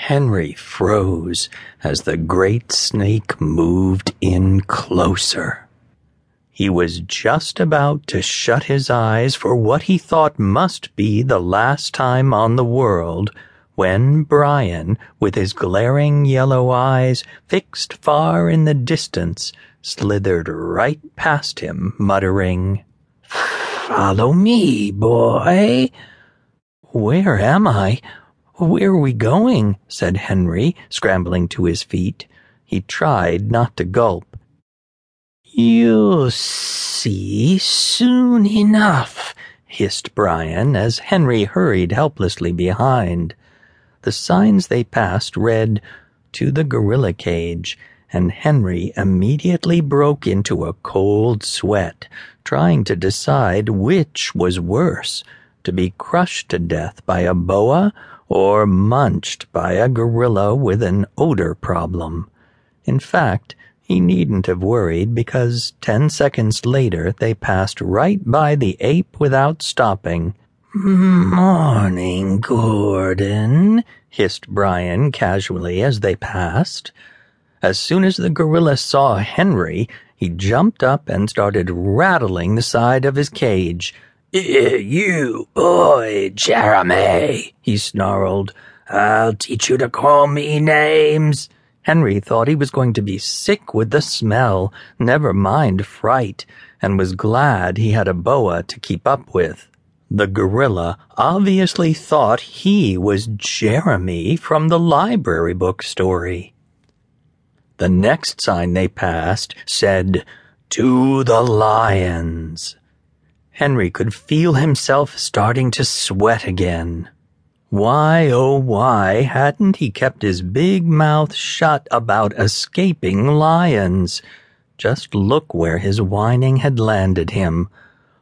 Henry froze as the great snake moved in closer. He was just about to shut his eyes for what he thought must be the last time on the world when Brian, with his glaring yellow eyes fixed far in the distance, slithered right past him, muttering, Follow me, boy. Where am I? Where are we going? said Henry, scrambling to his feet. He tried not to gulp. You'll see soon enough, hissed Brian as Henry hurried helplessly behind. The signs they passed read, To the gorilla cage, and Henry immediately broke into a cold sweat, trying to decide which was worse, to be crushed to death by a boa or munched by a gorilla with an odor problem. In fact, he needn't have worried because ten seconds later they passed right by the ape without stopping. Morning, Gordon, hissed Brian casually as they passed. As soon as the gorilla saw Henry, he jumped up and started rattling the side of his cage. You, boy, Jeremy, he snarled. I'll teach you to call me names. Henry thought he was going to be sick with the smell, never mind fright, and was glad he had a boa to keep up with. The gorilla obviously thought he was Jeremy from the library book story. The next sign they passed said, To the lions. Henry could feel himself starting to sweat again. Why, oh, why hadn't he kept his big mouth shut about escaping lions? Just look where his whining had landed him.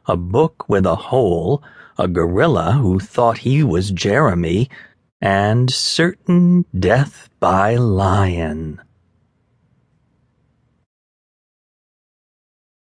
A book with a hole, a gorilla who thought he was Jeremy, and certain death by lion.